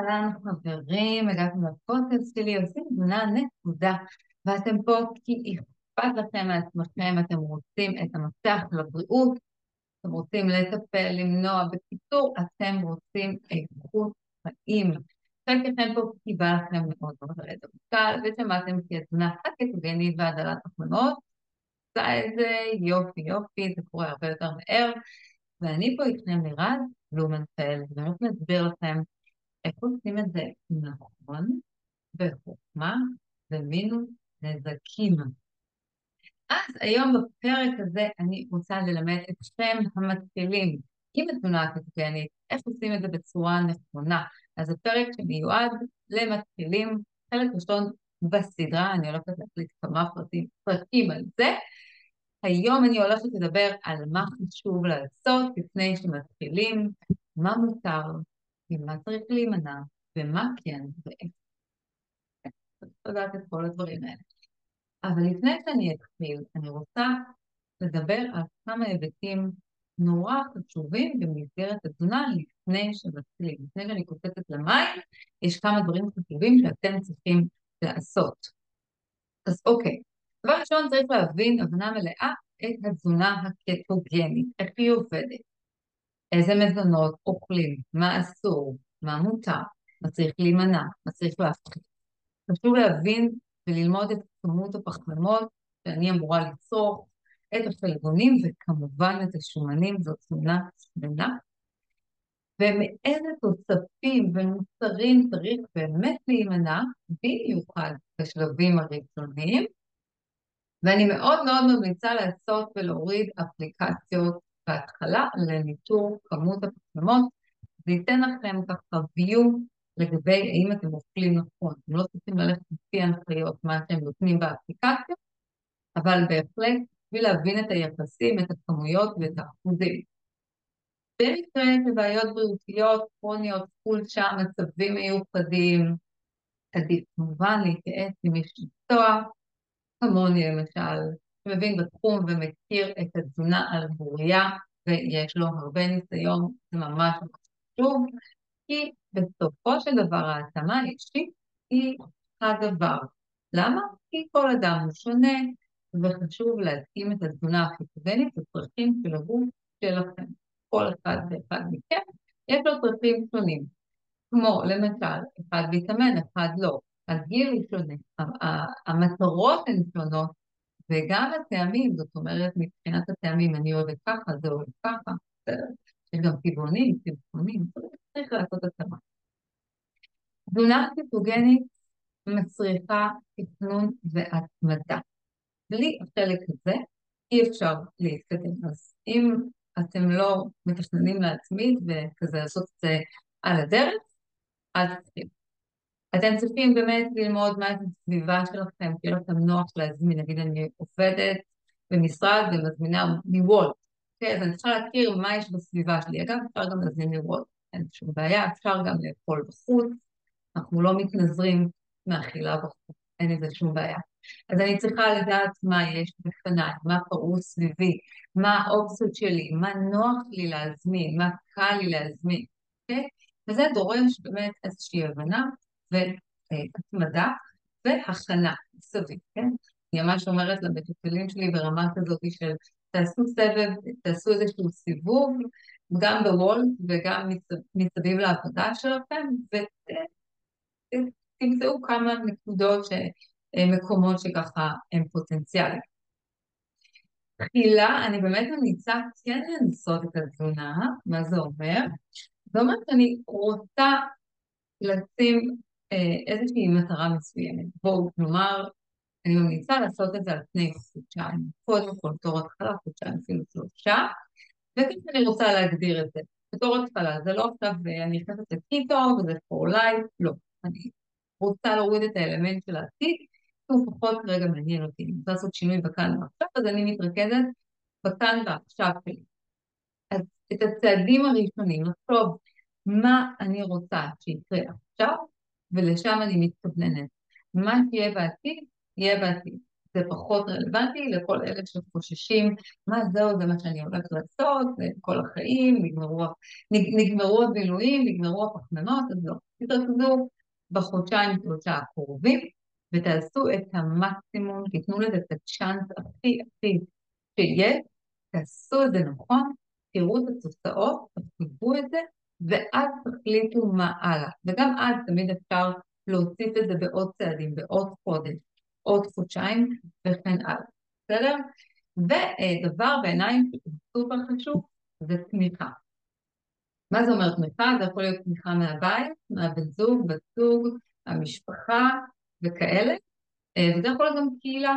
אהלן חברים, הגעתם לפודקאסט שלי, עושים תמונה נקודה, ואתם פה כי אכפת לכם מעצמכם, אתם רוצים את המפתח לבריאות, אתם רוצים לטפל, למנוע, בקיצור, אתם רוצים איכות חיים. חלקכם פה קיבל לכם מאוד מאוד רעידת המשקל, ושמעתם כי התזונה הקטוגנית והדלת החלומות, עושה את זה יופי יופי, זה קורה הרבה יותר מהר, ואני פה איתכם לירז בלומנפלד, ואני הולכת להסביר לכם איך עושים את זה נכון, בחוכמה ומינוס נזקים. אז היום בפרק הזה אני רוצה ללמד אתכם המתחילים עם התזונה הקטוגנית, איך עושים את זה בצורה נכונה. אז זה פרק שמיועד למתחילים, חלק ראשון בסדרה, אני הולכת להחליט כמה פרטים, פרקים על זה. היום אני הולכת לדבר על מה חשוב לעשות לפני שמתחילים, מה מותר, ממה צריך להימנע, ומה כן ואיך. צריך לדעת את כל הדברים האלה. אבל לפני שאני אתחיל, אני רוצה לדבר על כמה היבטים נורא חשובים במסגרת התזונה לפני שמתחילים. לפני שאני קופצת למים, יש כמה דברים חשובים שאתם צריכים לעשות. אז אוקיי, דבר ראשון צריך להבין הבנה מלאה את התזונה הקטוגנית, איך היא עובדת. איזה מזונות אוכלים, מה אסור, מה מותר, מה צריך להימנע, מה צריך להפחית. חשוב להבין וללמוד את כמות הפחמימות שאני אמורה לצרוך, את החלבונים וכמובן את השומנים, זאת תמונה שמנה. ומאיזה תוספים ומוצרים צריך באמת להימנע, במיוחד בשלבים הראשונים. ואני מאוד מאוד ממליצה לעשות ולהוריד אפליקציות בהתחלה לניטור כמות הפחמימות, זה ייתן לכם ככה view לגבי האם אתם אוכלים נכון. אתם לא צריכים ללכת לפי הנחיות מה אתם נותנים באפליקציה, אבל בהחלט בשביל להבין את היחסים, את הכמויות ואת האחוזים. במקרה של בעיות בריאותיות, כרוניות, חולשה, מצבים מיוחדים, עדיף כמובן להתייעץ עם איש מקצוע, כמוני למשל, שמבין בתחום ומכיר את התזונה על בוריה ויש לו הרבה ניסיון, זה ממש חשוב, כי בסופו של דבר ההתאמה האישית היא הדבר. למה? כי כל אדם הוא שונה וחשוב להתאים את התזונה החיפוגנית לצרכים של הגוף שלכם. כל אחד ואחד מכם יש לו צרכים שונים, כמו למשל, אחד להתאמן, אחד לא. הגיל הוא שונה, המטרות הן שונות, וגם הטעמים, זאת אומרת, מבחינת הטעמים, אני אוהבת ככה, זה אוהב ככה, בסדר? יש גם טבעונים, טבעונים, צריך לעשות התאמה. תזונה קיטוגנית מצריכה תכנון והתמדה. בלי החלק הזה אי אפשר להתקדם. אז אם אתם לא מתכננים להצמיד וכזה לעשות את זה על הדרך, אל תתחילו. אתם צריכים באמת ללמוד מה את הסביבה שלכם, שיהיה לכם נוח להזמין, נגיד אני עובדת במשרד ומזמינה מוולט, אוקיי? אז אני צריכה להכיר מה יש בסביבה שלי. אגב, אפשר גם להזמין מוולט, אין שום בעיה, אפשר גם לאכול בחוץ, אנחנו לא מתנזרים מאכילה בחוץ, אין לזה שום בעיה. אז אני צריכה לדעת מה יש בפניי, מה פרוס סביבי, מה האופציות שלי, מה נוח לי להזמין, מה קל לי להזמין, אוקיי? וזה דורש באמת איזושהי הבנה והתמדה והכנה מסביב, כן? אני ממש אומרת למטופלים שלי ברמה כזאת של תעשו סבב, תעשו איזשהו סיבוב, גם בוולט וגם מסביב לעבודה שלכם, ותמצאו כמה נקודות, ש... מקומות שככה הם פוטנציאליים. תחילה, אני באמת ממליצה כן לנסות את התזונה, מה זה אומר? זאת אומרת שאני רוצה לשים אה, איזושהי מטרה מסוימת. בואו, כלומר, אני ממליצה לעשות את זה על פני חודשיים. קודם כל, תור התחלה, חודשיים אפילו שלושה, וככה אני רוצה להגדיר את זה. בתור התחלה, זה לא עכשיו אה, אני נכנסת לקיטו וזה for life, לא. אני רוצה להוריד את האלמנט של העתיד, הוא פחות כרגע מעניין אותי. אני רוצה לעשות שינוי בכאן ועכשיו, אז אני מתרכזת בכאן ועכשיו שלי. אז את הצעדים הראשונים, לחשוב מה אני רוצה שיקרה עכשיו, ולשם אני מתכווננת. מה שיהיה בעתיד, יהיה בעתיד. זה פחות רלוונטי לכל אלה שחוששים, מה זהו, זה מה שאני הולך לעשות, זה כל החיים, נגמרו, נגמרו הבילויים, נגמרו הפחמימות, אז לא. תתרכזו בחודשיים שלושה הקרובים, ותעשו את המקסימום, תיתנו לזה את הצ'אנס הכי הכי שיש, תעשו את זה נכון, תראו את התוצאות, תכתבו את זה, ואז תחליטו מה הלאה. וגם אז תמיד אפשר להוסיף את זה בעוד צעדים, בעוד חודש, עוד חודשיים וכן הלאה, בסדר? ודבר בעיניי סופר חשוב זה תמיכה. מה זה אומר תמיכה? זה יכול להיות תמיכה מהבית, מהבן זוג, בת זוג, המשפחה וכאלה, וזה יכול להיות גם קהילה,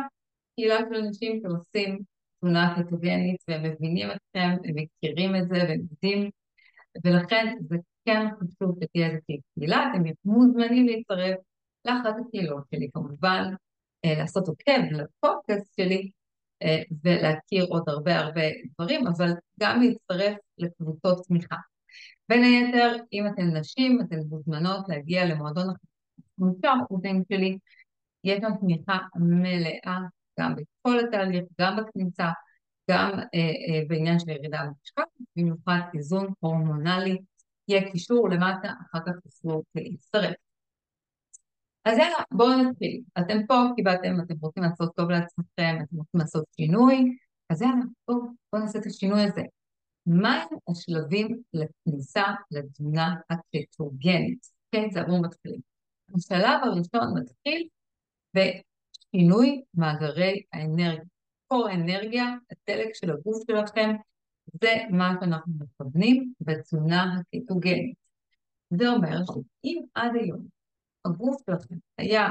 קהילה של אנשים שעושים תזונה קטוגנית והם מבינים אתכם, הם מכירים את זה והם יודעים, ולכן זה כן חשוב שתהיה איזושהי קהילה, אתם מוזמנים להצטרף לאחת הקהילות שלי כמובן, אה, לעשות עוקב לפודקאסט שלי אה, ולהכיר עוד הרבה הרבה דברים, אבל גם להצטרף לקבוצות תמיכה. בין היתר, אם אתן נשים, אתן מוזמנות להגיע למועדון החמישה אחוזים שלי, יש שם תמיכה מלאה, גם בכל התהליך, גם בכניסה, גם אה, אה, בעניין של ירידה במשקל, במיוחד איזון הורמונלי, יהיה קישור למטה, אחר כך תוכלו להצטרף. אז יאללה, בואו נתחיל. אתם פה, קיבלתם, אתם רוצים לעשות טוב לעצמכם, אתם רוצים לעשות שינוי, אז יאללה, בואו, בואו נעשה את השינוי הזה. מהם השלבים לכניסה לתזונה הקטוגנית? כן, זה עבור מתחילים. השלב הראשון מתחיל בשינוי מאגרי האנרגיה. מקור האנרגיה, הדלק של הגוף שלכם, זה מה שאנחנו מכוונים בתזונה הקטוגנית. זה אומר שאם עד היום הגוף שלכם היה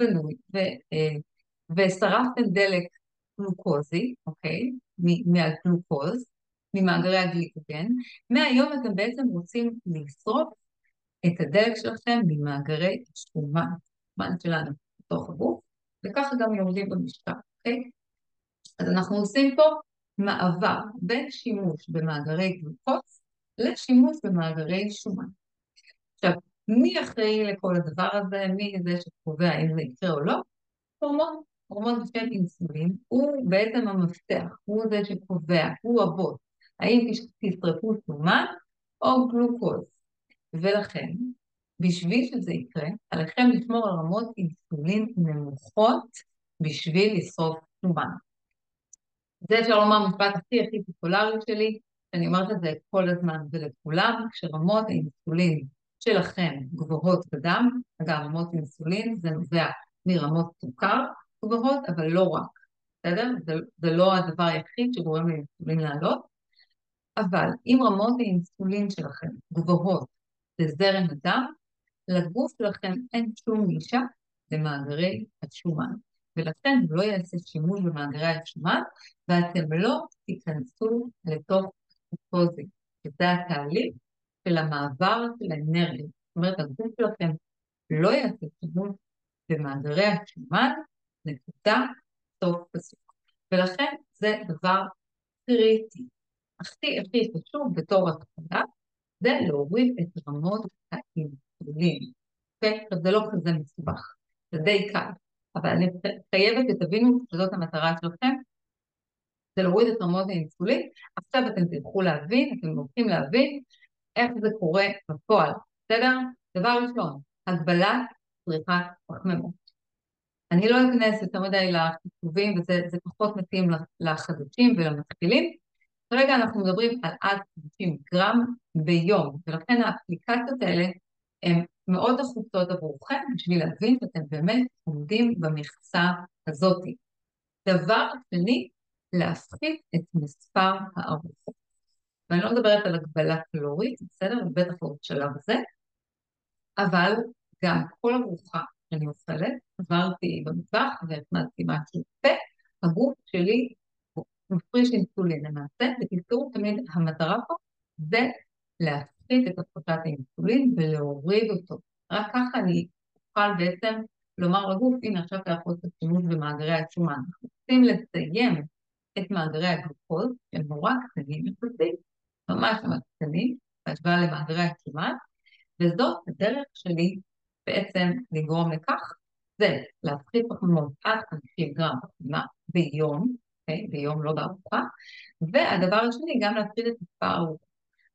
בנוי אה, ושרפתם דלק גלוקוזי, אוקיי? מהגלוקוז, ממאגרי הגליקוגן, מהיום אתם בעצם רוצים לשרוף את הדלק שלכם ממאגרי השומן, השומן שלנו בתוך הגוף, וככה גם יורדים במשקל, אוקיי? אז אנחנו עושים פה מעבר בין שימוש במאגרי גלוקוז לשימוש במאגרי שומן. עכשיו, מי אחראי לכל הדבר הזה? מי זה שקובע אם זה יקרה או לא? הורמון, הורמון בשם אינסולין, הוא בעצם המפתח, הוא זה שקובע, הוא הבוט, האם תשרפו שומן או גלוקוז. ולכן, בשביל שזה יקרה, עליכם לשמור על רמות אינסולין נמוכות בשביל לשרוף שומן. זה אפשר לומר המשפט הכי הכי פופולרי שלי, אני אומרת את זה כל הזמן ולכולם, כשרמות האינסולין שלכם גבוהות בדם, אגב רמות אינסולין זה נובע מרמות סוכר גבוהות, אבל לא רק, בסדר? זה, זה לא הדבר היחיד שגורם לאינסולין לעלות, אבל אם רמות האינסולין שלכם גבוהות לזרם הדם, לגוף שלכם אין שום גישה למאגרי השומן. ולכן הוא לא יעשה שימוש במאגרי השומן, ואתם לא תיכנסו לתוך גלוקוזי, שזה התהליך של המעבר של האנרגיה. זאת אומרת, הגוף שלכם לא יעשה שימוש במאגרי השומן, נקודה, סוף פסוק. ולכן זה דבר קריטי. הכי הכי חשוב בתור התחלה, זה להוריד את רמות האינסולין. אוקיי? זה לא כזה מסובך, זה די קל. אבל אני חייבת שתבינו שזאת המטרה שלכם, זה להוריד את רמות האינסולין. עכשיו אתם תלכו להבין, אתם הולכים להבין איך זה קורה בפועל, בסדר? דבר ראשון, הגבלת צריכת פחמימות. אני לא אכנס יותר מדי לחישובים, וזה פחות מתאים לחדשים ולמתחילים. כרגע אנחנו מדברים על עד 50 גרם ביום, ולכן האפליקציות האלה הן מאוד נחוצות עבורכם בשביל להבין שאתם באמת עומדים במכסה הזאת. דבר שני, להפחית את מספר הארוחות. ואני לא מדברת על הגבלה קלורית, בסדר? בטח לא בשלב הזה, אבל גם כל ארוחה שאני אוכלת, עברתי במטבח והכנסתי משהו פה, הגוף שלי מפריש אינסולין למעשה, ותזכרו תמיד המטרה פה זה להפחית את הפחתת האינסולין ולהוריד אותו. רק ככה אני אוכל בעצם לומר לגוף, הנה עכשיו אתה יכול לעשות שימוש במאגרי השומן. אנחנו רוצים לסיים את מאגרי הגלוקוז, שהם נורא קטנים יחסית, ממש ממש קטנים, בהשוואה למאגרי השומן, וזאת הדרך שלי בעצם לגרום לכך זה להפחית פחמימות עד 50 גרם פחמימה ביום, okay, אוקיי? ביום לא בארוחה, והדבר השני, גם להפחית את מספר.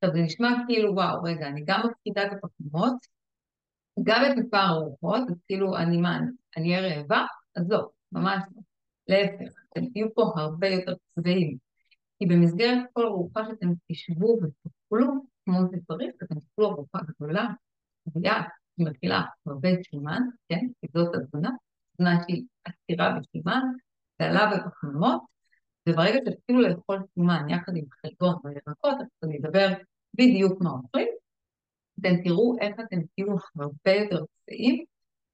עכשיו זה נשמע כאילו וואו, רגע, אני גם מפחיתה את הפחמימות, גם את מספר הארוחות, אז כאילו אני מה, אני אהיה רעבה? אז לא, ממש לא. להפך, אתם תהיו פה הרבה יותר צבעים. כי במסגרת כל ארוחה שאתם תשבו ותאכלו כמו שצריך, אתם תאכלו ארוחה גדולה, בריאה, שמכילה הרבה שומן, כן? כי זאת התזונה, תזונה שהיא עתירה בשומן, ועלה בפחמימות, וברגע שתתחילו לאכול שומן יחד עם חלבון וירקות, אז אני אדבר בדיוק מה אוכלים, אתם תראו איך אתם תהיו הרבה יותר צבעים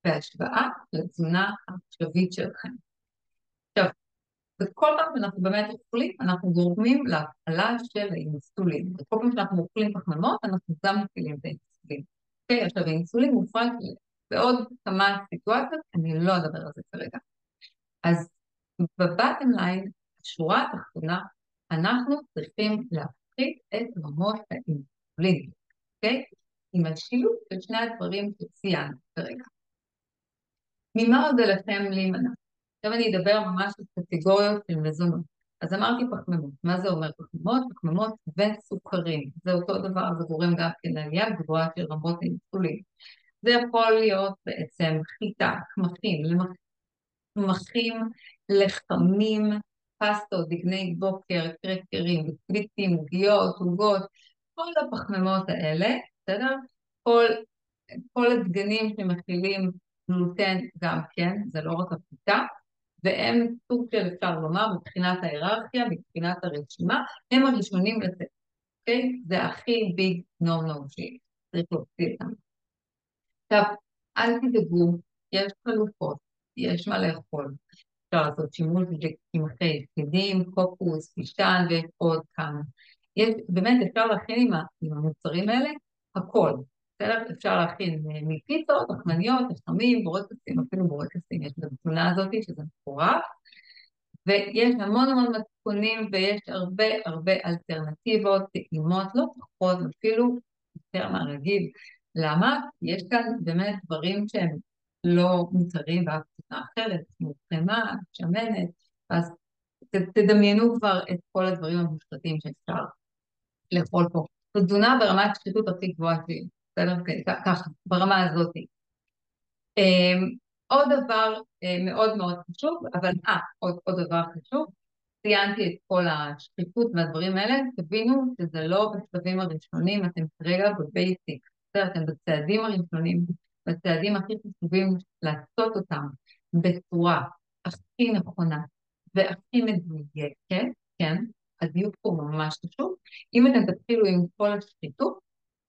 בהשוואה לתזונה העכשווית שלכם. עכשיו, וכל פעם שאנחנו באמת אוכלים, אנחנו גורמים להפעלה של האינסולין. וכל פעם שאנחנו אוכלים פחמימות, אנחנו גם מפעילים את האינסולין. אוקיי, עכשיו האינסולין מופרק בעוד כמה סיטואציות, אני לא אדבר על זה כרגע. אז בבטם ליין, השורה התחתונה, אנחנו צריכים להפחית את רמות האינסולין, אוקיי? עם השילוב של שני הדברים שציינו כרגע. ממה עוד עליכם להימנע? עכשיו אני אדבר ממש על קטגוריות של מזונות. אז אמרתי פחמימות, מה זה אומר פחמימות? פחמימות וסוכרים. זה אותו דבר, זה גורם גם כן לעלייה גבוהה של רמות האינסולין. זה יכול להיות בעצם חיטה, קמחים, קמחים, לחמים, פסטות, דגני בוקר, קרקרים, ביסקוויטים, עוגיות, עוגות, כל הפחמימות האלה, בסדר? כל, כל הדגנים שמכילים גלוטן גם כן, זה לא רק הפיתה, והם סוג של, אפשר לומר, מבחינת ההיררכיה, מבחינת הרשימה, הם הראשונים לצאת, אוקיי? זה הכי ביג נו נו שצריך להוציא אותם. עכשיו, אל תדאגו, יש חלופות, יש מה לאכול. אפשר לעשות שימוש בקמחי שקדים, קוקוס, פישטן ועוד כמה. יש, באמת אפשר להכין עם, עם המוצרים האלה הכל. בסדר? אפשר להכין מפיצות, לחמניות, לחמים, בורקסים, אפילו בורקסים יש בתמונה הזאת, שזה מפורט. ויש המון המון מתכונים ויש הרבה הרבה אלטרנטיבות טעימות, לא פחות, אפילו יותר מהרגיל. למה? יש כאן באמת דברים שהם לא מוצרים באף תמונה אחרת, כמו חמאה, שמנת, אז תדמיינו כבר את כל הדברים המושחתים שאפשר לאכול פה. זו תזונה ברמת השחיתות הכי גבוהה שלי. בסדר? ככה, ברמה הזאת. אמ, עוד דבר אה, מאוד מאוד חשוב, אבל אה, עוד, עוד דבר חשוב, ציינתי את כל השחיתות והדברים האלה, תבינו שזה לא בשלבים הראשונים, אתם כרגע בבייסיק, בסדר? אתם בצעדים הראשונים, בצעדים הכי חשובים לעשות אותם בצורה הכי נכונה והכי מדויקת, כן? הדיוק פה ממש חשוב. אם אתם תתחילו עם כל השחיתות,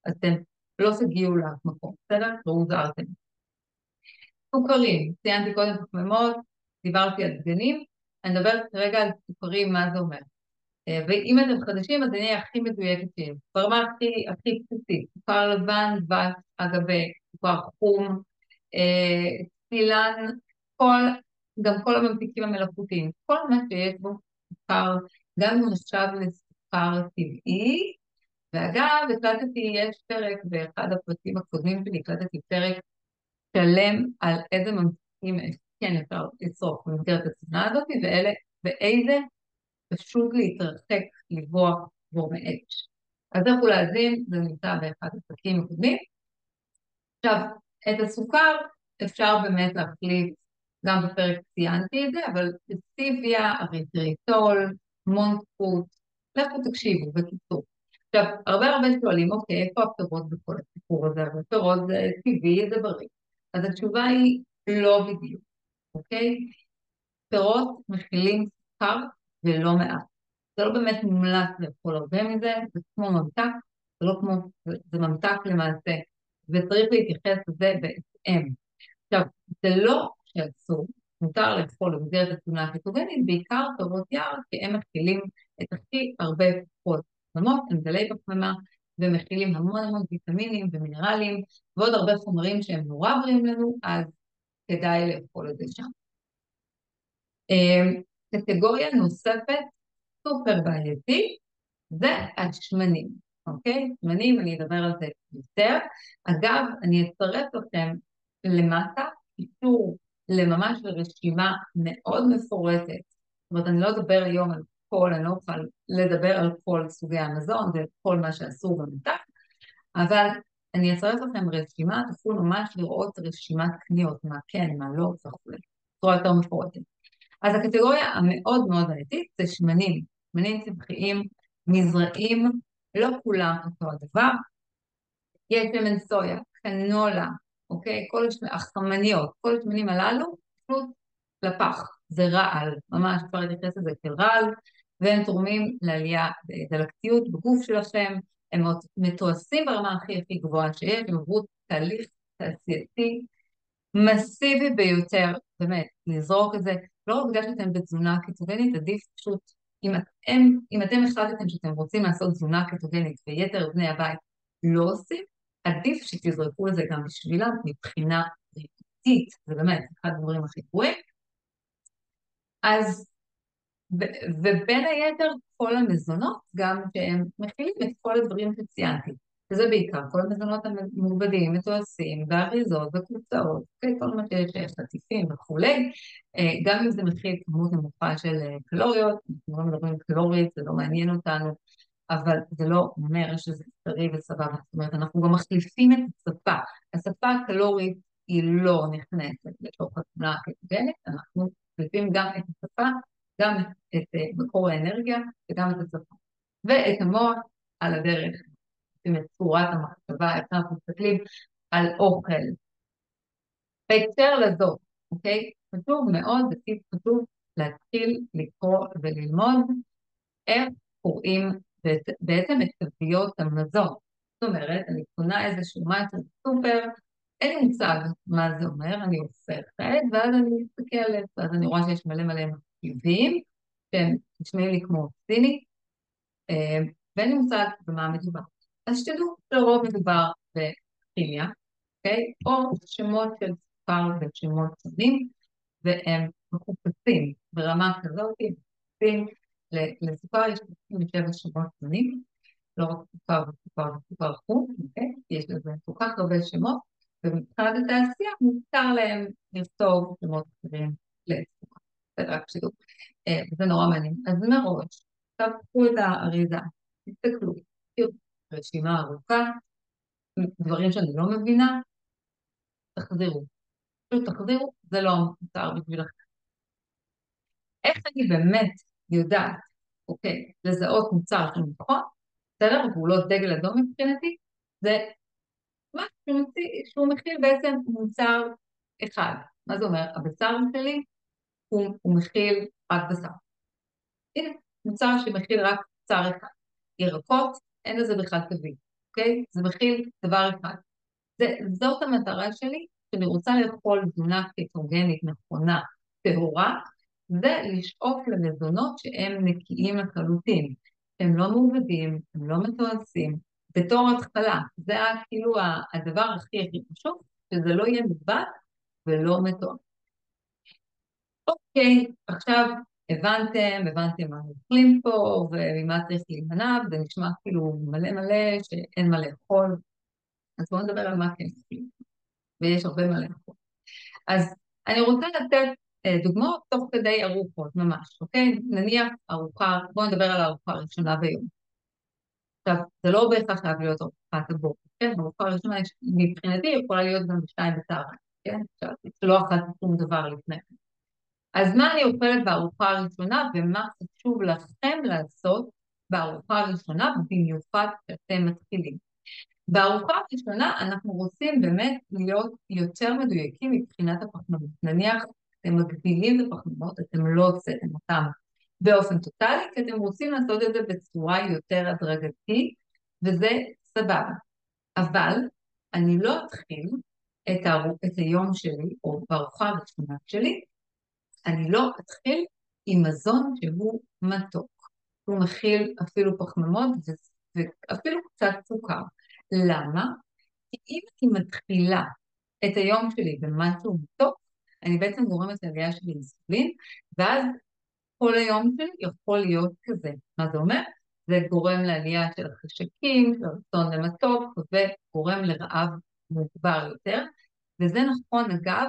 אתם לא תגיעו למקום, בסדר? ראו זרתם. סוכרים, ציינתי קודם פחמימות, דיברתי על דגנים, אני מדברת כרגע על סוכרים, מה זה אומר. אה, ואם אתם חדשים, אז אני הכי מדויקת שיש. ברמה הכי, הכי בסיסית, סוכר לבן, דבש, אגבי, סוכר חום, צילן, אה, כל, גם כל הממתיקים המלאכותיים, כל מה שיש בו סוכר, גם אם נחשב לסוכר טבעי, ואגב, הקלטתי, יש פרק באחד הפרקים הקודמים שלי, הקלטתי פרק שלם על איזה ממתיקים כן אפשר לצרוך במסגרת התזונה הזאת, ואלה, ואיזה פשוט להתרחק, לבוע גורמי אש. אז לכו להאזין, זה נמצא באחד הפרקים הקודמים. עכשיו, את הסוכר אפשר באמת להחליף, גם בפרק ציינתי את זה, אבל סטיביה, אריתריטול, מונטפוט, לכו תקשיבו, בקיצור. עכשיו, הרבה הרבה שואלים, אוקיי, איפה הפירות בכל הסיפור הזה? אבל פירות זה טבעי, זה בריא. אז התשובה היא לא בדיוק, אוקיי? פירות מכילים סוכר ולא מעט. זה לא באמת מומלץ לאכול הרבה מזה, זה כמו ממתק, זה לא כמו, זה ממתק למעשה, וצריך להתייחס לזה בהתאם. עכשיו, זה לא שאסור, מותר לאכול במסגרת התזונה הקיטוגנית, בעיקר פירות יער, כי הם מכילים את הכי הרבה פחות פחמימות, הם דלי פחמימה, ומכילים המון המון ויטמינים ומינרלים, ועוד הרבה חומרים שהם נורא בריאים לנו, אז כדאי לאכול את זה שם. אמ, קטגוריה נוספת, סופר בעייתי, זה השמנים, אוקיי? שמנים, אני אדבר על זה יותר. אגב, אני אצרף לכם למטה קישור לממש רשימה מאוד מפורטת. זאת אומרת, אני לא אדבר היום על כל, אני לא אוכל לדבר על כל סוגי המזון וכל מה שאסור ומותר, אבל אני אצרף לכם רשימה, תוכלו ממש לראות רשימת קניות, מה כן, מה לא וכולי, בצורה יותר מפורטת. אז הקטגוריה המאוד מאוד בעייתית זה שמנים, שמנים צמחיים, מזרעים, לא כולם אותו הדבר. יש שמן סויה, קנולה, אוקיי? כל השמנים, החמניות, כל השמנים הללו, פשוט לפח, זה רעל, ממש אפשר להתייחס לזה כרעל, והם תורמים לעלייה בדלקתיות בגוף שלכם, הם מתועשים ברמה הכי הכי גבוהה שיש, הם עברו תהליך תעשייתי מסיבי ביותר, באמת, לזרוק את זה, לא רק בגלל שאתם בתזונה קטוגנית, עדיף פשוט, אם אתם, אם אתם החלטתם שאתם רוצים לעשות תזונה קטוגנית ויתר בני הבית לא עושים, עדיף שתזרקו את זה גם בשבילם מבחינה בריאותית, זה באמת אחד הדברים הכי גרועים. אז ובין היתר כל המזונות גם שהם מכילים את כל הדברים שציינתי, וזה בעיקר כל המזונות המעובדים, מתועשים, באריזות, בקופסאות, אוקיי? כל מה שיש חטיפים וכולי, אה, גם אם זה מכיל כמות נמוכה של אה, קלוריות, אנחנו לא מדברים קלורית, זה לא מעניין אותנו, אבל זה לא אומר שזה סטרי וסבבה, זאת אומרת אנחנו גם מחליפים את השפה, השפה הקלורית היא לא נכנסת לתוך התמונה הקטוגנית, אנחנו מחליפים גם את השפה גם את אה, מקור האנרגיה וגם את השפה. ואת המוח על הדרך, את צורת המחשבה, איך אנחנו מסתכלים על אוכל. בהקשר לזאת, אוקיי? חשוב מאוד, זה טיפ חשוב להתחיל לקרוא וללמוד איך קוראים בעצם את תוויות המזון. זאת אומרת, אני קונה איזשהו משהו בסופר, אין לי מושג מה זה אומר, אני הופכת, ואז אני מסתכלת, ואז אני רואה שיש מלא מלא טבעיים, שהם נשמעים לי כמו סיני, אה, ואין לי מושג במה מדובר. אז שתדעו, לרוב מדובר בכימיה, אוקיי? או שמות של סוכר ושמות שונים, והם מחופשים ברמה כזאת, מחופשים לסוכר יש 37 שמות שונים, לא רק סוכר וסוכר וסוכר חום, אוקיי? יש לזה כל כך הרבה שמות, ומבחינת התעשייה מותר להם לכתוב שמות אחרים לסוכר. רק שתדעו. אה, זה נורא מעניין. אז מראש, קחו את האריזה, תסתכלו, תראו, רשימה ארוכה, דברים שאני לא מבינה, תחזירו. פשוט תחזירו, זה לא מותר בשבילכם. איך אני באמת יודעת, אוקיי, לזהות מוצר שהוא נכון, בסדר? והוא לא דגל אדום מבחינתי, זה מה שהוא מכיל בעצם מוצר אחד. מה זה אומר? הבשר שלי הוא, הוא מכיל רק בשר. הנה, מוצר שמכיל רק בשר אחד. ירקות, אין לזה בכלל תווית, אוקיי? זה מכיל דבר אחד. זה, זאת המטרה שלי, שאני רוצה לאכול תזונה קטוגנית נכונה, טהורה, ולשאוף למזונות שהם נקיים לחלוטין. הם לא מעובדים, הם לא מתועשים, בתור התחלה. זה כאילו הדבר הכי הכי חשוב, שזה לא יהיה מבד ולא מתועש. אוקיי, עכשיו הבנתם, הבנתם מה אוכלים פה וממה צריך להימנע, וזה נשמע כאילו מלא מלא שאין מה לאכול, אז בואו נדבר על מה כן אוכלים, ויש הרבה מה לאכול. אז אני רוצה לתת אה, דוגמאות תוך כדי ארוחות ממש, אוקיי? נניח ארוחה, בואו נדבר על הארוחה הראשונה ביום. עכשיו, זה לא בהכרח חייב להיות ארוחת הבוקר, כן? ארוחה ראשונה מבחינתי יכולה להיות גם בשתיים בצהריים, כן? עכשיו, לא אכלתי שום דבר לפני כן. אז מה אני אוכלת בארוחה הראשונה ומה חשוב לכם לעשות בארוחה הראשונה, במיוחד כשאתם מתחילים. בארוחה הראשונה אנחנו רוצים באמת להיות יותר מדויקים מבחינת הפחמימות. נניח אתם מגבילים את הפחמימות, אתם לא הוצאתם אותם באופן טוטאלי, כי אתם רוצים לעשות את זה בצורה יותר הדרגתית, וזה סבבה. אבל אני לא אתחיל את, הארוח, את היום שלי, או בארוחה הראשונה שלי, אני לא אתחיל עם מזון שהוא מתוק. הוא מכיל אפילו פחמימות ואפילו קצת סוכר. למה? כי אם אני מתחילה את היום שלי במשהו מתוק, אני בעצם גורמת לעלייה של אינסולין, ואז כל היום שלי יכול להיות כזה. מה זה אומר? זה גורם לעלייה של החשקים, של רצון למתוק, וגורם לרעב מוגבר יותר. וזה נכון, אגב,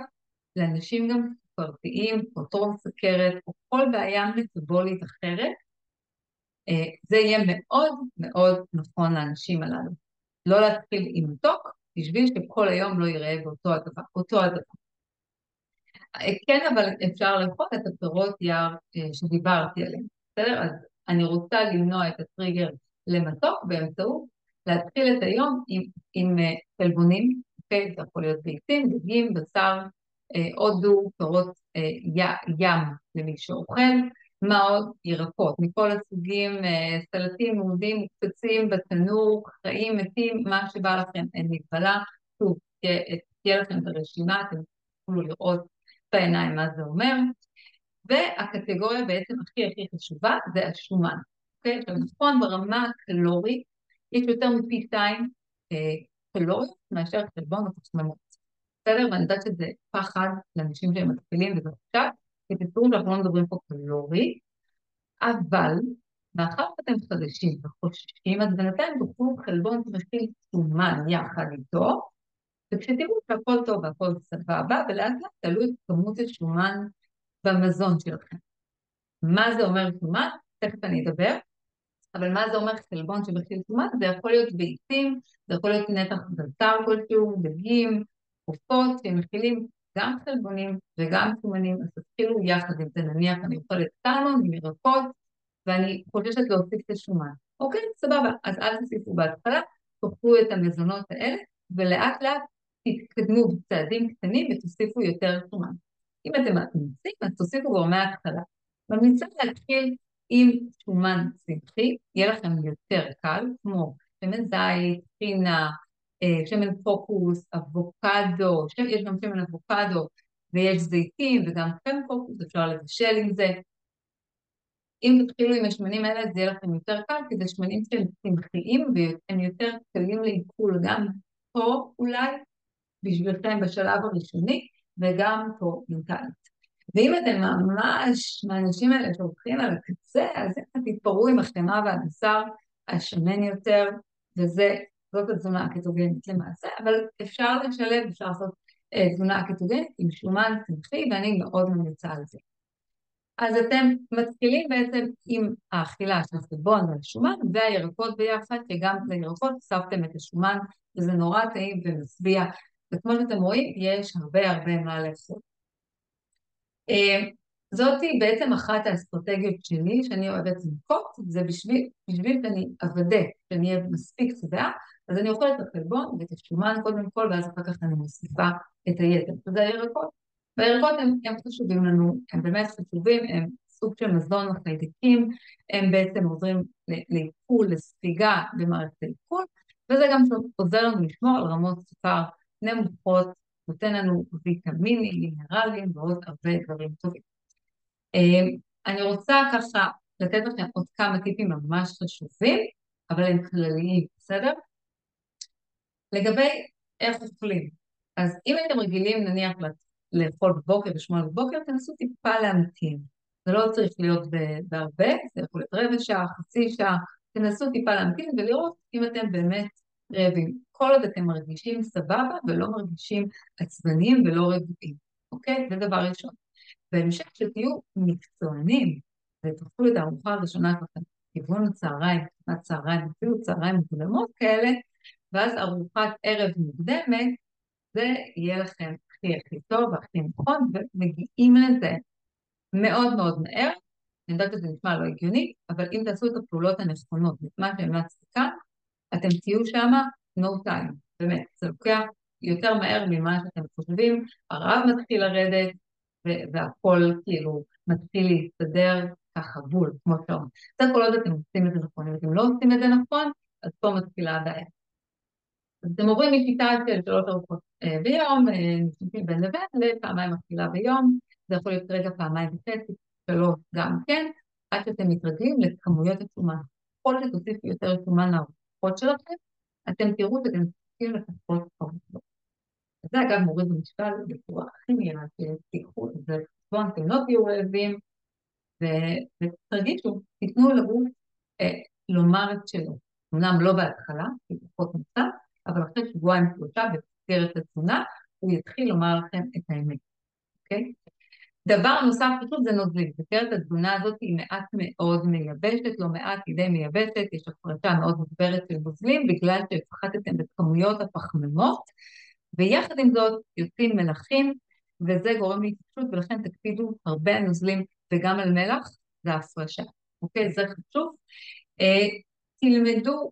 לאנשים גם סוכרתיים, או טרום סכרת, או כל בעיה מטבולית אחרת, אה, זה יהיה מאוד מאוד נכון לאנשים הללו. לא להתחיל עם מתוק, בשביל שכל היום לא ייראה באותו הדבר. אותו הדבר. אה, כן, אבל אפשר לאכול את הפירות יער אה, שדיברתי עליהם, בסדר? אז אני רוצה למנוע את הטריגר למתוק באמצעות להתחיל את היום עם חלבונים, אוקיי? זה יכול להיות ביצים, דגים, בשר, הודו, פירות ים למי שאוכל, מה עוד? ירקות, מכל הסוגים, אה, סלטים, מעודים, מוקפצים בתנור, חיים, מתים, מה שבא לכם, אין מגבלה. שוב, תהיה לכם את הרשימה, אתם תוכלו לראות בעיניים מה זה אומר. והקטגוריה בעצם הכי הכי חשובה זה השומן. אוקיי? עכשיו נכון ברמה הקלורית, יש יותר מפי שתיים אה, קלוריות מאשר חלבון או תחממות. בסדר? ואני יודעת שזה פחד לאנשים שהם מתחילים וזה עכשיו. כי תזכרו שאנחנו לא מדברים פה קלורי, אבל מאחר שאתם חדשים וחוששים, אז בינתיים תאכלו חלבון שמכיל שומן יחד איתו, וכשתראו שהכל טוב והכל סבבה, ולאט לאט תעלו את כמות השומן במזון שלכם. מה זה אומר שומן? תכף אני אדבר. אבל מה זה אומר חלבון שמכיל שומן? זה יכול להיות ביצים, זה יכול להיות נתח בשר כלשהו, דגים, עופות שמכילים גם חלבונים וגם שומנים, אז תתחילו יחד עם זה, נניח אני אוכלת סלמון עם ירקות ואני חוששת להוסיף את השומן. אוקיי, סבבה, אז אל תוסיפו בהתחלה, תאכלו את המזונות האלה ולאט לאט תתקדמו בצעדים קטנים ותוסיפו יותר שומן. אם אתם ממליצים, אז תוסיפו כבר מההתחלה. ממליצה להתחיל עם שומן צמחי, יהיה לכם יותר קל, כמו שמן זית, חינה, שמן פוקוס, אבוקדו, יש גם שמן אבוקדו ויש זיתים וגם קרם פוקוס, אפשר לבשל עם זה. אם תתחילו עם השמנים האלה זה יהיה לכם יותר קל, כי זה שמנים שהם צמחיים והם יותר קלים לעיכול גם פה אולי בשבילכם בשלב הראשוני וגם פה מנטלית. ואם אתם ממש מהאנשים האלה שהולכים על הקצה, אז תתפרעו עם החמאה והבשר השמן יותר, וזה זאת התזונה הקטוגנית למעשה, אבל אפשר לשלב, אפשר לעשות אה, תזונה קטוגנית עם שומן צמחי, ואני מאוד ממליצה על זה. אז אתם מתחילים בעצם עם האכילה של החלבון והשומן והירקות ביחד, שגם לירקות הוספתם את השומן, וזה נורא טעים ומשביע, וכמו שאתם רואים, יש הרבה הרבה מה לעשות. אה, זאתי בעצם אחת האסטרטגיות שלי, שאני אוהבת לנקוט, זה בשביל, בשביל שאני אוודא שאני אהיה מספיק שבעה, אז אני אוכלת את החלבון ואת השומן קודם כל, ואז אחר כך אני מוסיפה את היתר, שזה הירקות. והירקות הם, הם חשובים לנו, הם באמת חשובים, הם סוג של מזון לחיידקים, הם בעצם עוזרים לעיכול, לספיגה במערכת העיכול, וזה גם עוזר לנו לשמור על רמות סוכר נמוכות, נותן לנו ויטמינים, מינרלים ועוד הרבה דברים טובים. אה, אני רוצה ככה לתת לכם עוד כמה טיפים ממש חשובים, אבל הם כלליים, בסדר? לגבי איך אוכלים, אז אם הייתם רגילים נניח לאכול בבוקר, בשמונה בבוקר, תנסו טיפה להמתין. זה לא צריך להיות בהרבה, זה יכול להיות רבע שעה, חצי שעה, תנסו טיפה להמתין ולראות אם אתם באמת רעבים. כל עוד אתם מרגישים סבבה ולא מרגישים עצבניים ולא רגועים, אוקיי? זה דבר ראשון. בהמשך שתהיו מקצוענים ותאכלו את הארוחה הראשונה שלכם, כיוון הצהריים, כמעט צהריים, אפילו צהריים מוקדמות כאלה, ואז ארוחת ערב מוקדמת, זה יהיה לכם הכי הכי טוב והכי נכון, ומגיעים לזה מאוד מאוד מהר. אני יודעת שזה נשמע לא הגיוני, אבל אם תעשו את הפעולות הנכונות, את מה שהמלצתי כאן, אתם תהיו שם no time, באמת, זה לוקח יותר מהר ממה שאתם חושבים, הרעב מתחיל לרדת, והכל כאילו מתחיל להסתדר ככה בול, כמו שאומרים. זה כל עוד אתם עושים את זה נכון, אם אתם לא עושים את זה נכון, אז פה מתחילה הבעיה. אתם עוברים משיטה של שלוש ארוחות אה, ביום, נשמעים בין לבין, לפעמיים אכילה ביום, זה יכול להיות רגע פעמיים וחצי, שלוש גם כן, עד שאתם מתרגלים לכמויות השומן. ככל שתוסיפו יותר שומן לארוחות שלכם, אתם תראו שאתם תוסיפים לפחות ארוחות. זה אגב מוריד במשקל בצורה הכי מהירה, שתיקחו את זה בחשבון, אתם לא תהיו רעבים, ותרגישו, תיתנו לגוף אה, לומר את שלו. אמנם לא בהתחלה, כי פחות נמצא, אבל אחרי שבועיים שלושה במסגרת התזונה, הוא יתחיל לומר לכם את האמת. אוקיי? דבר נוסף פשוט זה נוזלים, בסרט התזונה הזאת היא מעט מאוד מייבשת, לא מעט, היא די מייבשת, יש הפרטה מאוד מוגברת של נוזלים בגלל שהפחתתם את כמויות הפחמימות, ויחד עם זאת יוצאים מלחים, וזה גורם להתפשטות, ולכן תקפידו הרבה על נוזלים וגם על מלח, זה הפרשה, אוקיי? זה חשוב. תלמדו,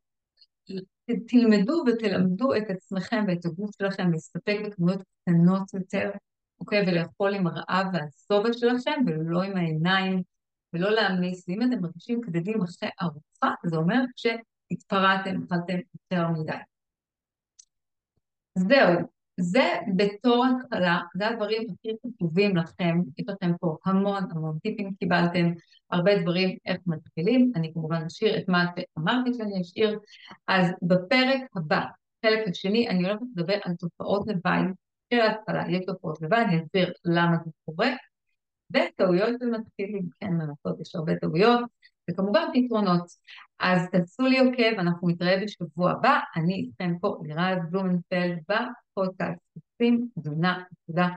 תלמדו ותלמדו את עצמכם ואת הגוף שלכם להסתפק בכמויות קטנות יותר, אוקיי? ולאכול עם הרעב והשובע שלכם, ולא עם העיניים, ולא להעמיס. ואם אתם מרגישים כבדים אחרי ארוחה, זה אומר שהתפרעתם, אכלתם יותר מדי. זהו, זה בתור התחלה, זה הדברים הכי חשובים לכם, יש לכם פה המון המון טיפים קיבלתם, הרבה דברים איך מתחילים, אני כמובן אשאיר את מה שאמרתי שאני אשאיר, אז בפרק הבא, חלק השני, אני הולכת לדבר על תופעות לוואי של ההתחלה, יש תופעות לוואי, אני אסביר למה זה קורה, וטעויות של מתחילים, כן, מנסות, יש הרבה טעויות, וכמובן פתרונות. אז תעשו לי עוקב, אנחנו נתראה בשבוע הבא, אני איתכם פה, לירז בלומנפלד, בפודקאסט, תודה.